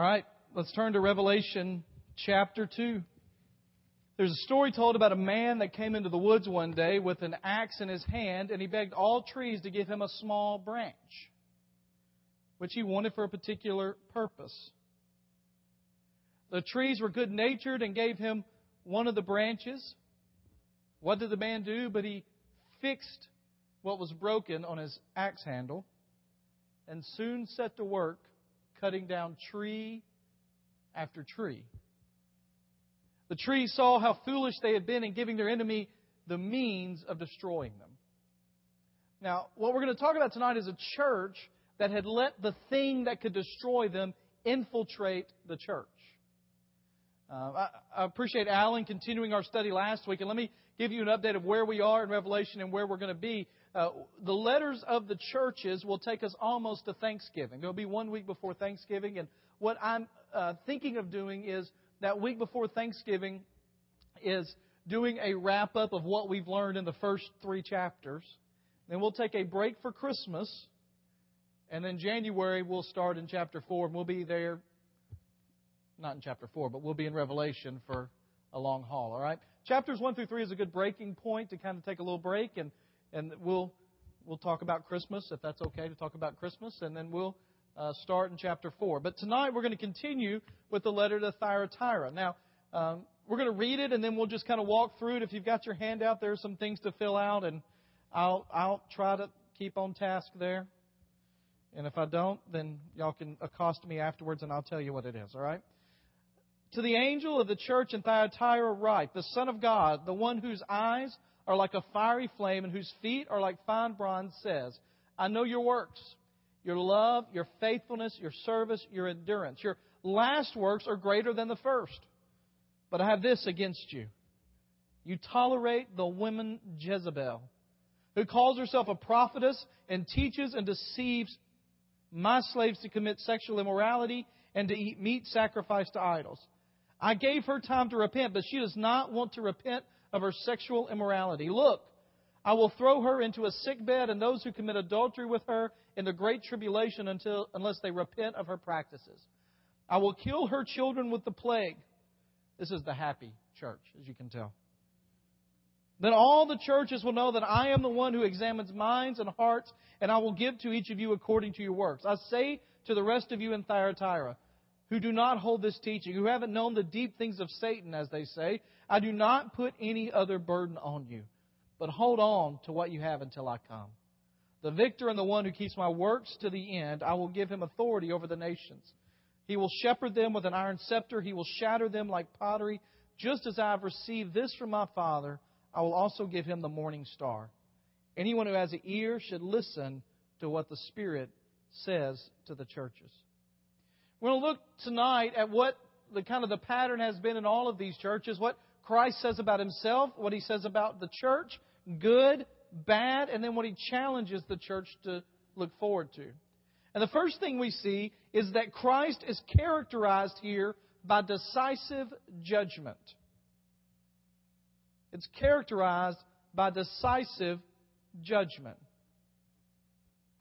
All right, let's turn to Revelation chapter 2. There's a story told about a man that came into the woods one day with an axe in his hand, and he begged all trees to give him a small branch, which he wanted for a particular purpose. The trees were good natured and gave him one of the branches. What did the man do? But he fixed what was broken on his axe handle and soon set to work cutting down tree after tree. The trees saw how foolish they had been in giving their enemy the means of destroying them. Now, what we're going to talk about tonight is a church that had let the thing that could destroy them infiltrate the church. Uh, I, I appreciate Alan continuing our study last week, and let me give you an update of where we are in Revelation and where we're going to be. Uh, the letters of the churches will take us almost to Thanksgiving. It'll be one week before Thanksgiving, and what I'm uh, thinking of doing is that week before Thanksgiving is doing a wrap up of what we've learned in the first three chapters. Then we'll take a break for Christmas, and then January we'll start in chapter four, and we'll be there. Not in chapter four, but we'll be in Revelation for a long haul. All right. Chapters one through three is a good breaking point to kind of take a little break, and and we'll we'll talk about Christmas if that's okay to talk about Christmas, and then we'll uh, start in chapter 4. But tonight we're going to continue with the letter to Thyatira. Now, um, we're going to read it and then we'll just kind of walk through it. If you've got your handout, there are some things to fill out, and I'll, I'll try to keep on task there. And if I don't, then y'all can accost me afterwards and I'll tell you what it is, all right? To the angel of the church in Thyatira write, the Son of God, the one whose eyes are like a fiery flame and whose feet are like fine bronze says, I know your works your love, your faithfulness, your service, your endurance. Your last works are greater than the first. But I have this against you. You tolerate the woman Jezebel, who calls herself a prophetess and teaches and deceives my slaves to commit sexual immorality and to eat meat sacrificed to idols. I gave her time to repent, but she does not want to repent of her sexual immorality. Look, I will throw her into a sick bed and those who commit adultery with her into great tribulation until, unless they repent of her practices. I will kill her children with the plague. This is the happy church, as you can tell. Then all the churches will know that I am the one who examines minds and hearts, and I will give to each of you according to your works. I say to the rest of you in Thyatira, who do not hold this teaching, who haven't known the deep things of Satan, as they say, I do not put any other burden on you. But hold on to what you have until I come. The victor and the one who keeps my works to the end, I will give him authority over the nations. He will shepherd them with an iron scepter. He will shatter them like pottery. Just as I have received this from my Father, I will also give him the morning star. Anyone who has an ear should listen to what the Spirit says to the churches. We're going to look tonight at what the kind of the pattern has been in all of these churches, what Christ says about himself, what he says about the church, good, bad, and then what he challenges the church to look forward to. And the first thing we see is that Christ is characterized here by decisive judgment. It's characterized by decisive judgment.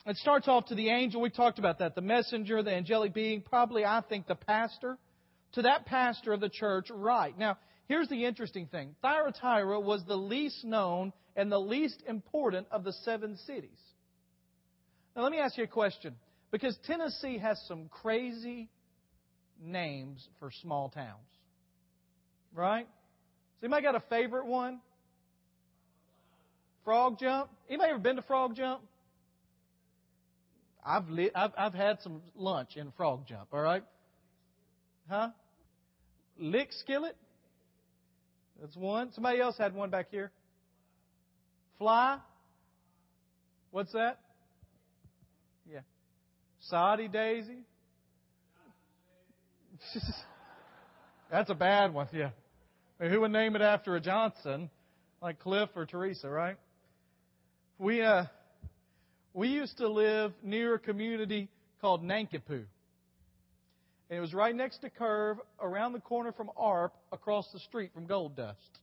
It starts off to the angel. We talked about that. The messenger, the angelic being, probably, I think, the pastor. To that pastor of the church, right. Now, Here's the interesting thing Thyatira was the least known and the least important of the seven cities. Now, let me ask you a question. Because Tennessee has some crazy names for small towns. Right? So, anybody got a favorite one? Frog Jump? Anybody ever been to Frog Jump? I've, li- I've, I've had some lunch in Frog Jump, all right? Huh? Lick Skillet? That's one. Somebody else had one back here. Fly. What's that? Yeah. Soddy Daisy. That's a bad one, yeah. who would name it after a Johnson, like Cliff or Teresa, right? We uh, we used to live near a community called Nankipoo. And it was right next to Curve, around the corner from ARP, across the street from Gold Dust.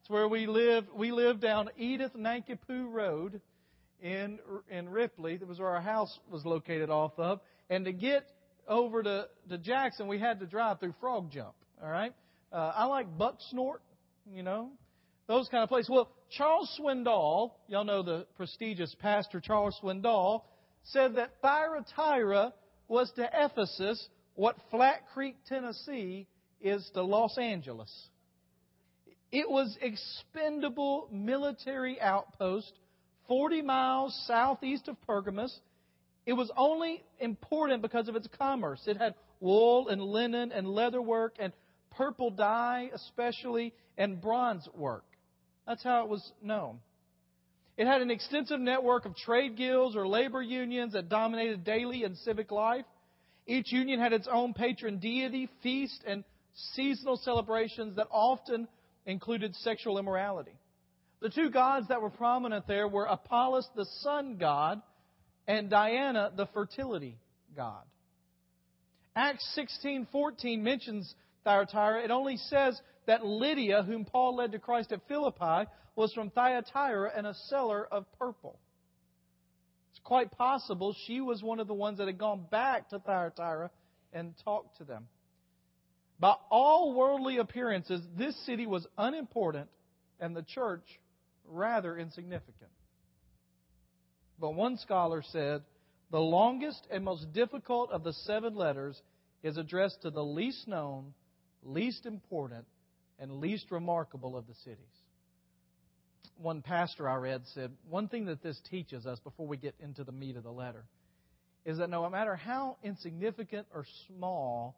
It's where we lived. We lived down Edith Nankipoo Road in in Ripley. That was where our house was located off of. And to get over to, to Jackson, we had to drive through Frog Jump. All right? Uh, I like Buck Snort, you know, those kind of places. Well, Charles Swindoll, y'all know the prestigious pastor Charles Swindoll, said that Thyatira was to Ephesus what Flat Creek, Tennessee is to Los Angeles. It was expendable military outpost 40 miles southeast of Pergamus. It was only important because of its commerce. It had wool and linen and leather work and purple dye, especially, and bronze work. That's how it was known. It had an extensive network of trade guilds or labor unions that dominated daily and civic life. Each union had its own patron deity, feast, and seasonal celebrations that often included sexual immorality. The two gods that were prominent there were Apollos, the sun god, and Diana, the fertility god. Acts 16:14 mentions Thyatira. It only says that Lydia, whom Paul led to Christ at Philippi, was from Thyatira and a seller of purple. It's quite possible she was one of the ones that had gone back to Thyatira and talked to them. By all worldly appearances, this city was unimportant and the church rather insignificant. But one scholar said the longest and most difficult of the seven letters is addressed to the least known, least important, and least remarkable of the cities. One pastor I read said, One thing that this teaches us before we get into the meat of the letter is that no matter how insignificant or small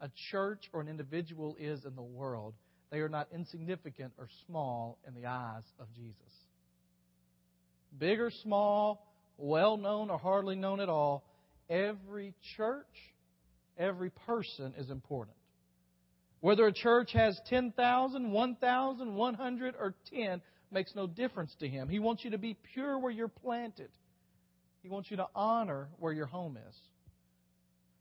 a church or an individual is in the world, they are not insignificant or small in the eyes of Jesus. Big or small, well known or hardly known at all, every church, every person is important. Whether a church has 10,000, 1,000, 100, or 10 makes no difference to him. He wants you to be pure where you're planted. He wants you to honor where your home is.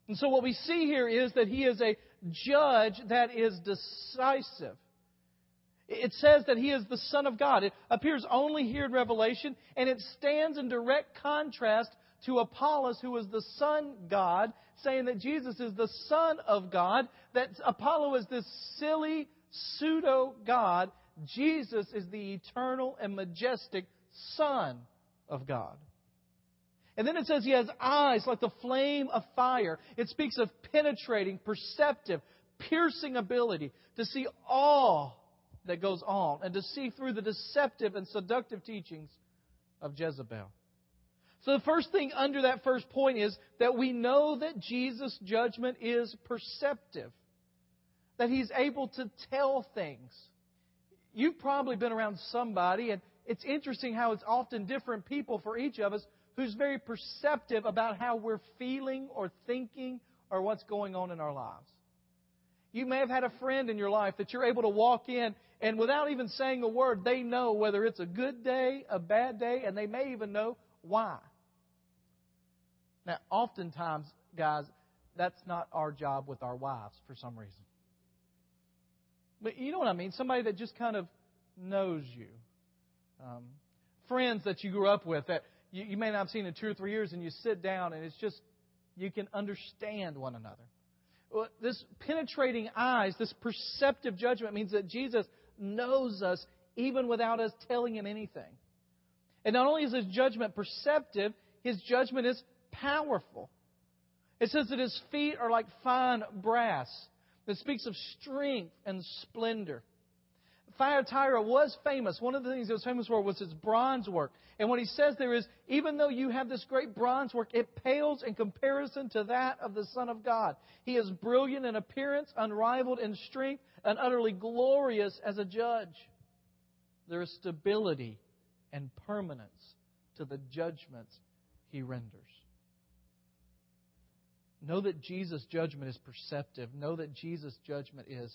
And so what we see here is that he is a judge that is decisive. It says that he is the Son of God. It appears only here in Revelation, and it stands in direct contrast to Apollos, who was the Son God, saying that Jesus is the Son of God, that Apollo is this silly pseudo God. Jesus is the eternal and majestic Son of God. And then it says he has eyes like the flame of fire. It speaks of penetrating, perceptive, piercing ability to see all that goes on and to see through the deceptive and seductive teachings of Jezebel. So the first thing under that first point is that we know that Jesus' judgment is perceptive, that he's able to tell things. You've probably been around somebody, and it's interesting how it's often different people for each of us who's very perceptive about how we're feeling or thinking or what's going on in our lives. You may have had a friend in your life that you're able to walk in and without even saying a word, they know whether it's a good day, a bad day, and they may even know why. Now, oftentimes, guys, that's not our job with our wives for some reason. But you know what I mean? Somebody that just kind of knows you. Um, friends that you grew up with that you, you may not have seen in two or three years, and you sit down, and it's just, you can understand one another. Well, this penetrating eyes, this perceptive judgment means that Jesus knows us even without us telling him anything. And not only is his judgment perceptive, his judgment is powerful. It says that his feet are like fine brass. It speaks of strength and splendor. Thyatira was famous. One of the things it was famous for was its bronze work. And what he says there is, even though you have this great bronze work, it pales in comparison to that of the Son of God. He is brilliant in appearance, unrivaled in strength, and utterly glorious as a judge. There is stability and permanence to the judgments he renders. Know that Jesus' judgment is perceptive. Know that Jesus' judgment is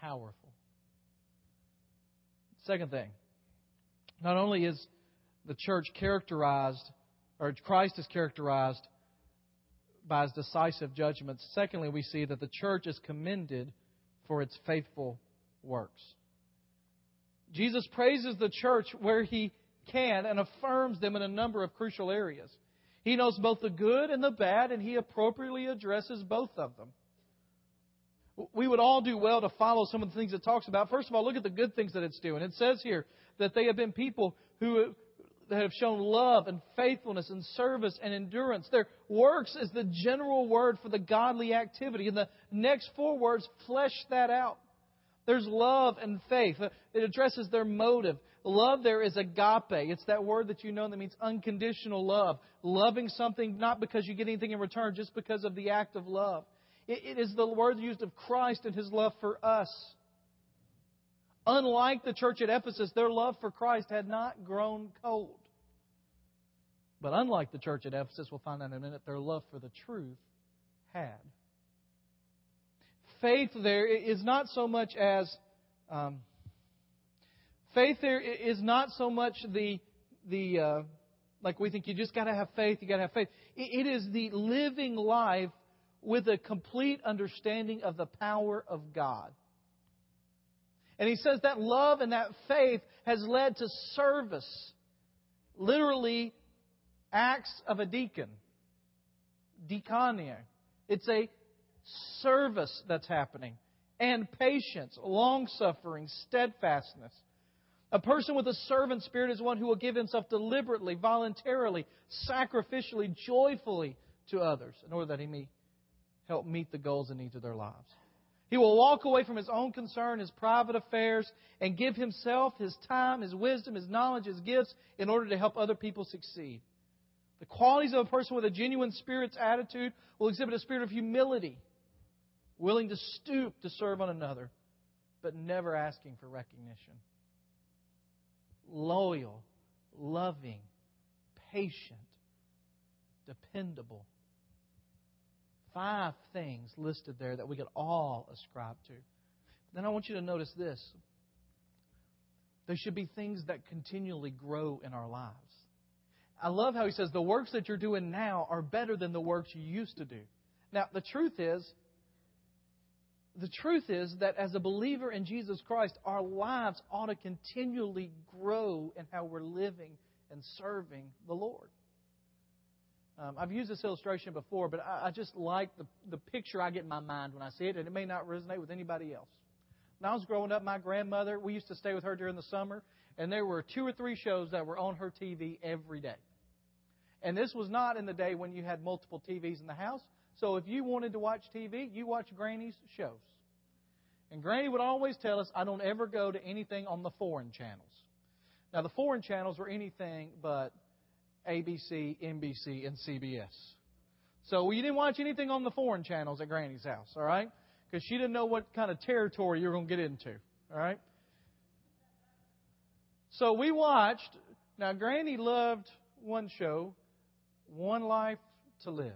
powerful. Second thing, not only is the church characterized, or Christ is characterized by his decisive judgments, secondly, we see that the church is commended for its faithful works. Jesus praises the church where he can and affirms them in a number of crucial areas. He knows both the good and the bad, and He appropriately addresses both of them. We would all do well to follow some of the things it talks about. First of all, look at the good things that it's doing. It says here that they have been people who have shown love and faithfulness and service and endurance. Their works is the general word for the godly activity. And the next four words flesh that out. There's love and faith. It addresses their motive. Love there is agape. It's that word that you know that means unconditional love. Loving something not because you get anything in return, just because of the act of love. it is the word used of Christ and His love for us. Unlike the church at Ephesus, their love for Christ had not grown cold. But unlike the church at Ephesus, we'll find out in a minute, their love for the truth had. Faith there is not so much as um, faith there is not so much the the uh, like we think you just got to have faith, you got to have faith. it is the living life with a complete understanding of the power of God. And he says that love and that faith has led to service. Literally, acts of a deacon. Diakonia. It's a service that's happening. And patience, long suffering, steadfastness. A person with a servant spirit is one who will give himself deliberately, voluntarily, sacrificially, joyfully to others in order that he may help meet the goals and needs of their lives. He will walk away from his own concern, his private affairs, and give himself, his time, his wisdom, his knowledge, his gifts in order to help other people succeed. The qualities of a person with a genuine spirit's attitude will exhibit a spirit of humility, willing to stoop to serve on another, but never asking for recognition. Loyal, loving, patient, dependable, Five things listed there that we could all ascribe to. Then I want you to notice this. There should be things that continually grow in our lives. I love how he says the works that you're doing now are better than the works you used to do. Now, the truth is, the truth is that as a believer in Jesus Christ, our lives ought to continually grow in how we're living and serving the Lord. Um, I've used this illustration before, but I, I just like the, the picture I get in my mind when I see it, and it may not resonate with anybody else. When I was growing up, my grandmother, we used to stay with her during the summer, and there were two or three shows that were on her TV every day. And this was not in the day when you had multiple TVs in the house. So if you wanted to watch TV, you watch Granny's shows. And Granny would always tell us, I don't ever go to anything on the foreign channels. Now, the foreign channels were anything but ABC, NBC, and CBS. So you didn't watch anything on the foreign channels at Granny's house, all right? Because she didn't know what kind of territory you were going to get into, all right? So we watched. Now, Granny loved one show, One Life to Live.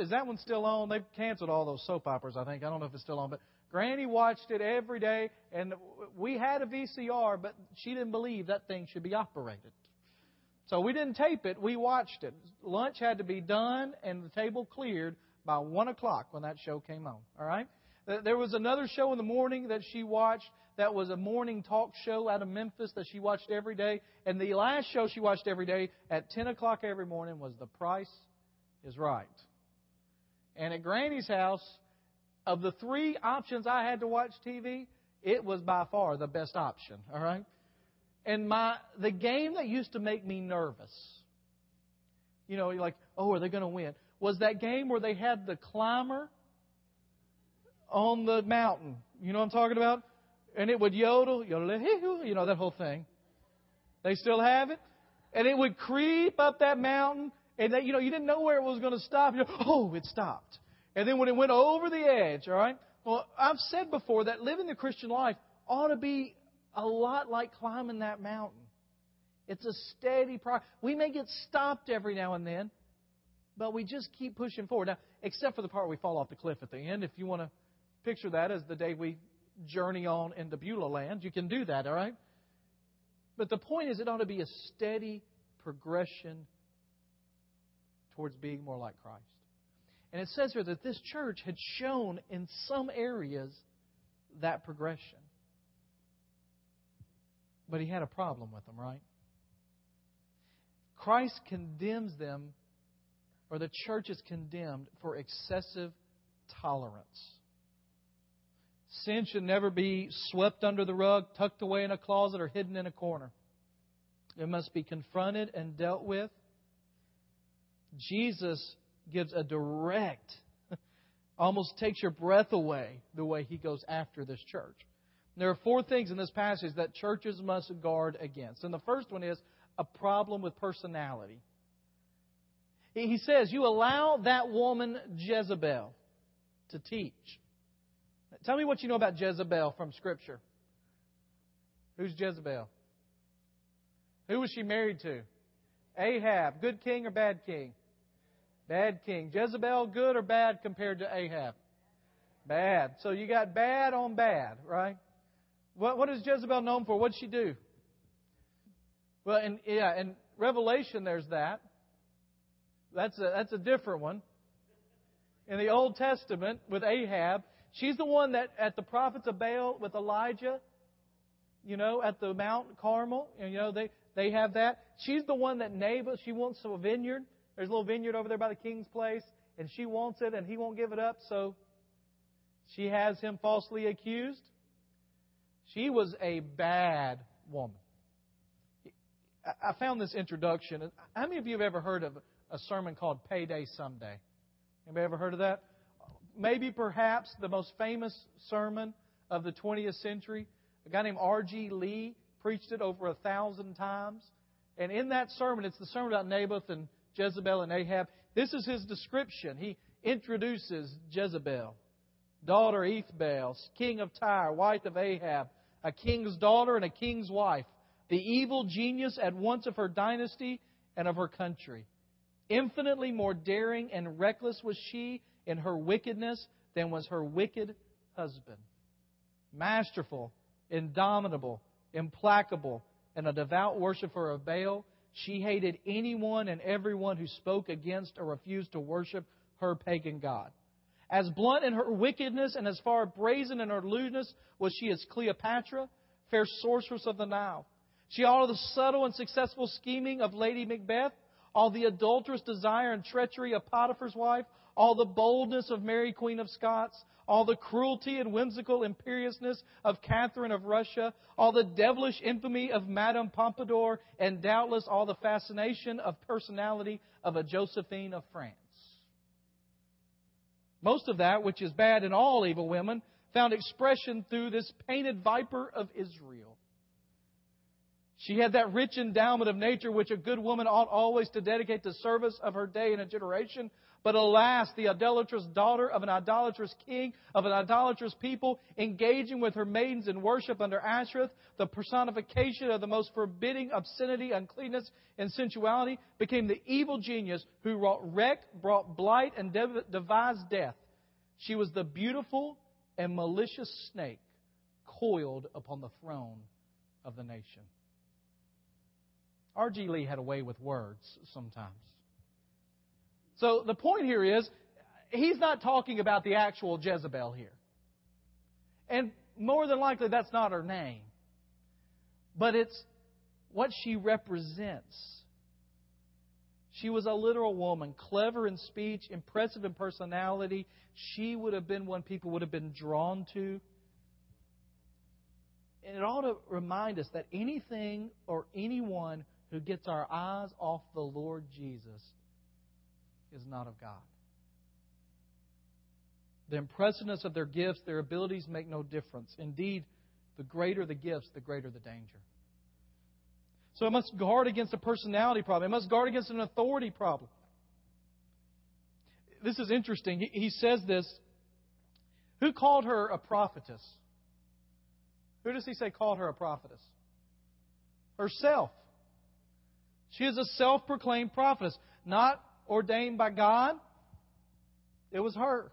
Is that one still on? They've canceled all those soap operas, I think. I don't know if it's still on, but Granny watched it every day, and we had a VCR, but she didn't believe that thing should be operated. So we didn't tape it, we watched it. Lunch had to be done and the table cleared by 1 o'clock when that show came on. All right? There was another show in the morning that she watched that was a morning talk show out of Memphis that she watched every day. And the last show she watched every day at 10 o'clock every morning was The Price is Right. And at Granny's house, of the three options I had to watch TV, it was by far the best option. All right? And my the game that used to make me nervous, you know, you're like, oh, are they going to win? Was that game where they had the climber on the mountain? You know what I'm talking about? And it would yodel, yodel, you know that whole thing. They still have it, and it would creep up that mountain, and that you know you didn't know where it was going to stop. You know, oh, it stopped. And then when it went over the edge, all right. Well, I've said before that living the Christian life ought to be a lot like climbing that mountain. It's a steady process. We may get stopped every now and then, but we just keep pushing forward. Now, except for the part we fall off the cliff at the end. If you want to picture that as the day we journey on into Beulah land, you can do that, all right? But the point is, it ought to be a steady progression towards being more like Christ. And it says here that this church had shown in some areas that progression. But he had a problem with them, right? Christ condemns them, or the church is condemned for excessive tolerance. Sin should never be swept under the rug, tucked away in a closet, or hidden in a corner. It must be confronted and dealt with. Jesus gives a direct, almost takes your breath away the way he goes after this church. There are four things in this passage that churches must guard against. And the first one is a problem with personality. He says, You allow that woman Jezebel to teach. Tell me what you know about Jezebel from Scripture. Who's Jezebel? Who was she married to? Ahab. Good king or bad king? Bad king. Jezebel, good or bad compared to Ahab? Bad. So you got bad on bad, right? What, what is Jezebel known for? What did she do? Well, and yeah, in Revelation there's that. That's a that's a different one. In the Old Testament with Ahab, she's the one that at the prophets of Baal with Elijah, you know, at the Mount Carmel, and you know they they have that. She's the one that Naboth she wants a vineyard. There's a little vineyard over there by the king's place, and she wants it, and he won't give it up, so she has him falsely accused. She was a bad woman. I found this introduction. How many of you have ever heard of a sermon called Payday Someday? Anybody ever heard of that? Maybe perhaps the most famous sermon of the 20th century. A guy named R.G. Lee preached it over a thousand times. And in that sermon, it's the sermon about Naboth and Jezebel and Ahab. This is his description. He introduces Jezebel, daughter Ethbaal, king of Tyre, wife of Ahab, a king's daughter and a king's wife, the evil genius at once of her dynasty and of her country. Infinitely more daring and reckless was she in her wickedness than was her wicked husband. Masterful, indomitable, implacable, and a devout worshiper of Baal, she hated anyone and everyone who spoke against or refused to worship her pagan god. As blunt in her wickedness and as far brazen in her lewdness was she as Cleopatra, fair sorceress of the Nile. She all the subtle and successful scheming of Lady Macbeth, all the adulterous desire and treachery of Potiphar's wife, all the boldness of Mary, Queen of Scots, all the cruelty and whimsical imperiousness of Catherine of Russia, all the devilish infamy of Madame Pompadour, and doubtless all the fascination of personality of a Josephine of France. Most of that, which is bad in all evil women, found expression through this painted viper of Israel. She had that rich endowment of nature which a good woman ought always to dedicate to service of her day and a generation, but alas, the idolatrous daughter of an idolatrous king, of an idolatrous people, engaging with her maidens in worship under Ashtoreth, the personification of the most forbidding obscenity, uncleanness, and sensuality, became the evil genius who wrought wreck, brought blight, and devised death. She was the beautiful and malicious snake coiled upon the throne of the nation. R.G. Lee had a way with words sometimes. So the point here is, he's not talking about the actual Jezebel here. And more than likely, that's not her name. But it's what she represents. She was a literal woman, clever in speech, impressive in personality. She would have been one people would have been drawn to. And it ought to remind us that anything or anyone who gets our eyes off the Lord Jesus is not of God. The impressiveness of their gifts, their abilities make no difference. Indeed, the greater the gifts, the greater the danger. So it must guard against a personality problem. It must guard against an authority problem. This is interesting. He says this. Who called her a prophetess? Who does he say called her a prophetess? Herself. She is a self proclaimed prophetess, not ordained by God. It was her.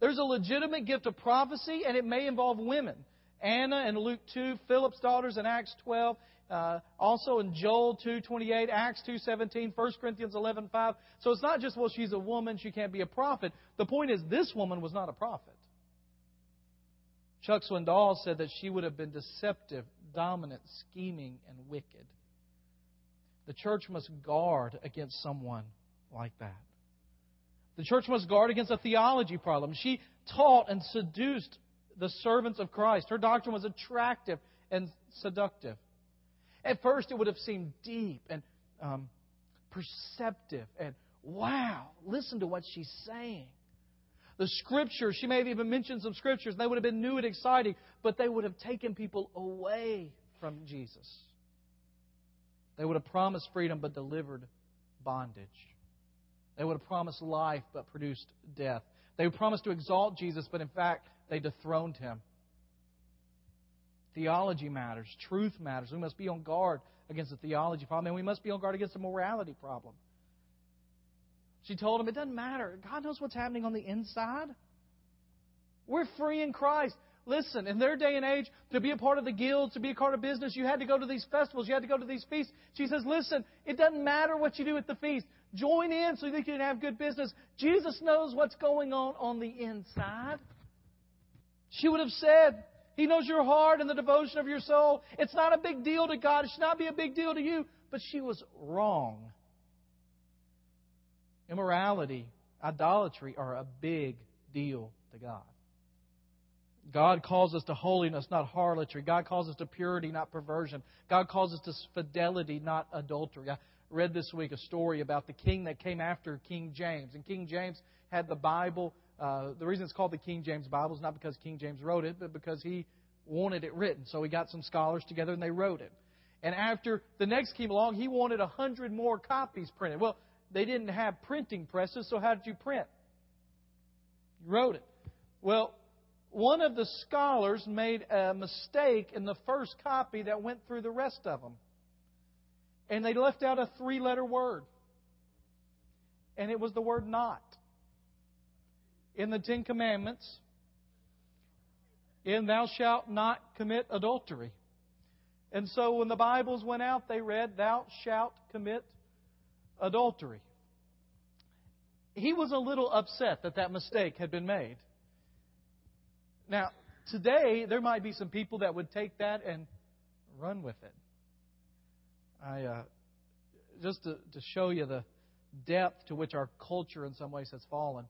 There's a legitimate gift of prophecy, and it may involve women. Anna in Luke 2, Philip's daughters in Acts 12, uh, also in Joel 2:28, Acts 2:17, 1 Corinthians 11:5. So it's not just well she's a woman, she can't be a prophet. The point is this woman was not a prophet. Chuck Swindoll said that she would have been deceptive, dominant, scheming, and wicked. The church must guard against someone like that. The church must guard against a theology problem. She taught and seduced the servants of Christ. Her doctrine was attractive and seductive. At first, it would have seemed deep and um, perceptive and wow, listen to what she's saying. The scriptures, she may have even mentioned some scriptures, they would have been new and exciting, but they would have taken people away from Jesus. They would have promised freedom but delivered bondage. They would have promised life but produced death. They would promised to exalt Jesus, but in fact, they dethroned him. Theology matters. Truth matters. We must be on guard against the theology problem, and we must be on guard against the morality problem. She told him, It doesn't matter. God knows what's happening on the inside. We're free in Christ. Listen, in their day and age, to be a part of the guilds, to be a part of business, you had to go to these festivals, you had to go to these feasts. She says, Listen, it doesn't matter what you do at the feast. Join in so that you can have good business. Jesus knows what's going on on the inside. She would have said, He knows your heart and the devotion of your soul. It's not a big deal to God. It should not be a big deal to you. But she was wrong. Immorality, idolatry are a big deal to God. God calls us to holiness, not harlotry. God calls us to purity, not perversion. God calls us to fidelity, not adultery. Read this week a story about the king that came after King James. And King James had the Bible. Uh, the reason it's called the King James Bible is not because King James wrote it, but because he wanted it written. So he got some scholars together and they wrote it. And after the next came along, he wanted a hundred more copies printed. Well, they didn't have printing presses, so how did you print? You wrote it. Well, one of the scholars made a mistake in the first copy that went through the rest of them. And they left out a three letter word. And it was the word not. In the Ten Commandments, in thou shalt not commit adultery. And so when the Bibles went out, they read, Thou shalt commit adultery. He was a little upset that that mistake had been made. Now, today, there might be some people that would take that and run with it. I, uh, just to, to show you the depth to which our culture in some ways has fallen.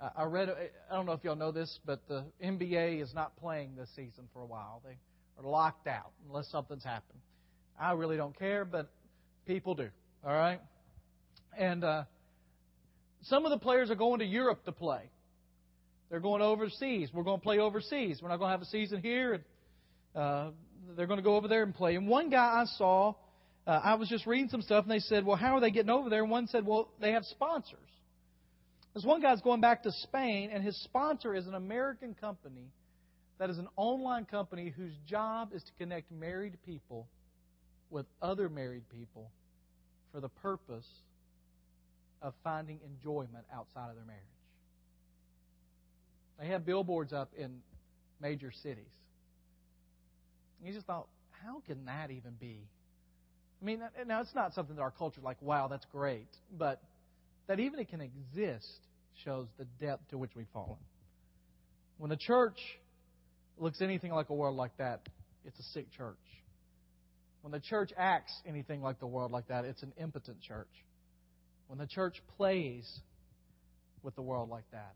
Uh, I read, I don't know if y'all know this, but the NBA is not playing this season for a while. They are locked out unless something's happened. I really don't care, but people do. All right? And uh, some of the players are going to Europe to play. They're going overseas. We're going to play overseas. We're not going to have a season here. And, uh, they're going to go over there and play. And one guy I saw, uh, I was just reading some stuff, and they said, "Well, how are they getting over there?" And one said, "Well, they have sponsors." This one guy's going back to Spain, and his sponsor is an American company that is an online company whose job is to connect married people with other married people for the purpose of finding enjoyment outside of their marriage. They have billboards up in major cities. And you just thought, how can that even be? I mean, now it's not something that our culture is like, wow, that's great. But that even it can exist shows the depth to which we've fallen. When the church looks anything like a world like that, it's a sick church. When the church acts anything like the world like that, it's an impotent church. When the church plays with the world like that,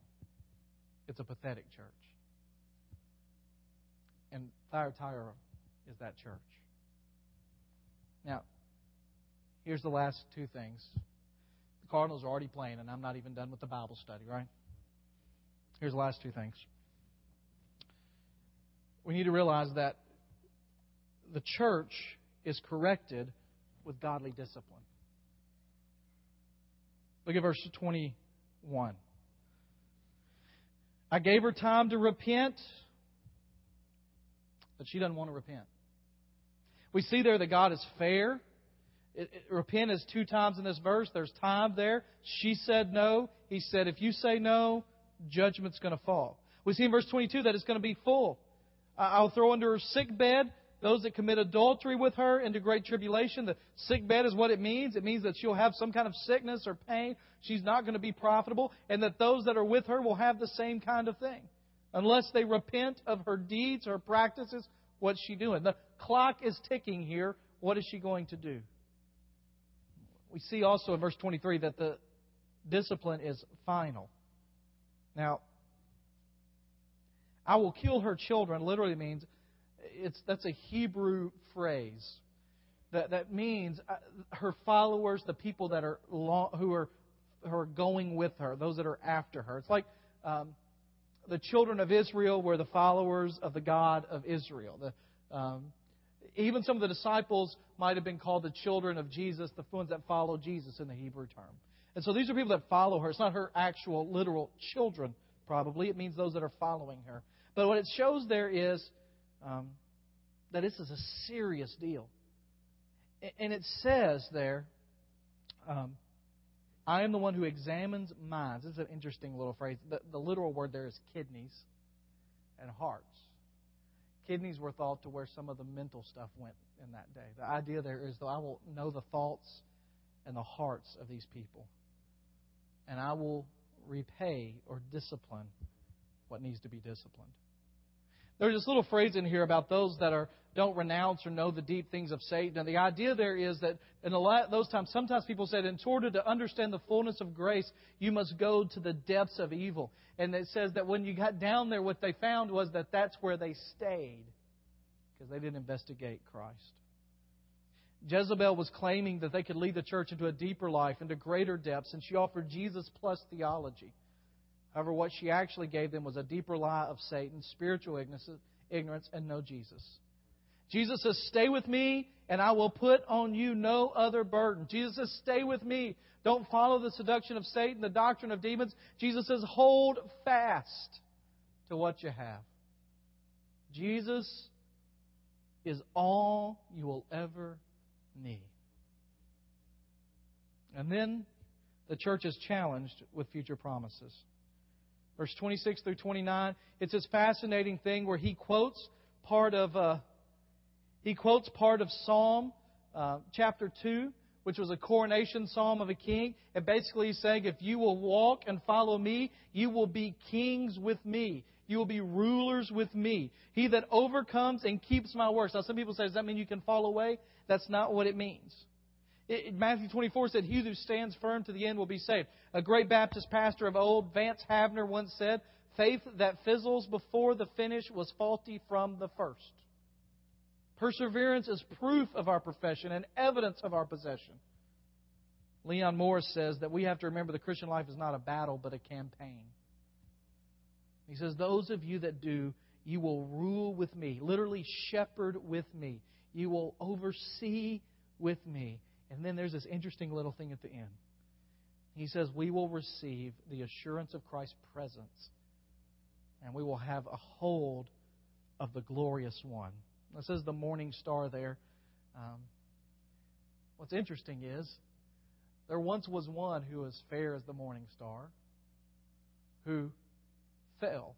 it's a pathetic church. And Thyatira is that church. Now, here's the last two things. The Cardinals are already playing, and I'm not even done with the Bible study, right? Here's the last two things. We need to realize that the church is corrected with godly discipline. Look at verse 21. I gave her time to repent, but she doesn't want to repent. We see there that God is fair. It, it, repent is two times in this verse. There's time there. She said no. He said, if you say no, judgment's going to fall. We see in verse 22 that it's going to be full. I'll throw under her sick bed those that commit adultery with her into great tribulation. The sick bed is what it means. It means that she'll have some kind of sickness or pain. She's not going to be profitable. And that those that are with her will have the same kind of thing. Unless they repent of her deeds, her practices, what's she doing? The clock is ticking here. What is she going to do? We see also in verse 23 that the discipline is final. Now, I will kill her children literally means it's that's a Hebrew phrase that that means uh, her followers, the people that are long, who are who are going with her, those that are after her. It's like um, the children of Israel were the followers of the God of Israel. The, um, even some of the disciples might have been called the children of Jesus, the ones that follow Jesus in the Hebrew term. And so these are people that follow her. It's not her actual literal children, probably. It means those that are following her. But what it shows there is um, that this is a serious deal. And it says there, um, I am the one who examines minds. This is an interesting little phrase. The, the literal word there is kidneys and hearts. Kidneys were thought to where some of the mental stuff went in that day. The idea there is that I will know the thoughts and the hearts of these people. And I will repay or discipline what needs to be disciplined. There's this little phrase in here about those that are don't renounce or know the deep things of Satan. And the idea there is that in a lot those times, sometimes people said, in order to understand the fullness of grace, you must go to the depths of evil. And it says that when you got down there, what they found was that that's where they stayed because they didn't investigate Christ. Jezebel was claiming that they could lead the church into a deeper life, into greater depths, and she offered Jesus plus theology. However, what she actually gave them was a deeper lie of Satan, spiritual ignorance, and no Jesus. Jesus says, Stay with me, and I will put on you no other burden. Jesus says, Stay with me. Don't follow the seduction of Satan, the doctrine of demons. Jesus says, Hold fast to what you have. Jesus is all you will ever need. And then the church is challenged with future promises verse 26 through 29. It's this fascinating thing where he quotes part of uh, he quotes part of Psalm uh, chapter 2, which was a coronation psalm of a king. And basically he's saying, if you will walk and follow me, you will be kings with me. You will be rulers with me. He that overcomes and keeps my works. Now, some people say, does that mean you can fall away? That's not what it means. Matthew 24 said, He who stands firm to the end will be saved. A great Baptist pastor of old, Vance Havner, once said, Faith that fizzles before the finish was faulty from the first. Perseverance is proof of our profession and evidence of our possession. Leon Morris says that we have to remember the Christian life is not a battle, but a campaign. He says, Those of you that do, you will rule with me, literally shepherd with me. You will oversee with me. And then there's this interesting little thing at the end. He says, We will receive the assurance of Christ's presence, and we will have a hold of the glorious one. It says the morning star there. Um, what's interesting is there once was one who was fair as the morning star who fell.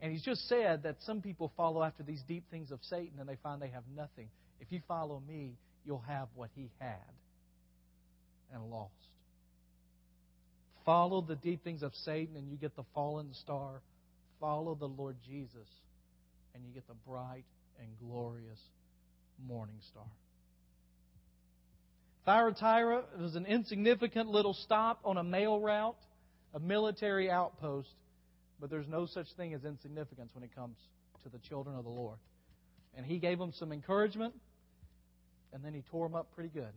And he's just said that some people follow after these deep things of Satan and they find they have nothing. If you follow me, you'll have what he had and lost. Follow the deep things of Satan and you get the fallen star. Follow the Lord Jesus and you get the bright and glorious morning star. Thyatira was an insignificant little stop on a mail route, a military outpost, but there's no such thing as insignificance when it comes to the children of the Lord. And he gave them some encouragement, and then he tore them up pretty good.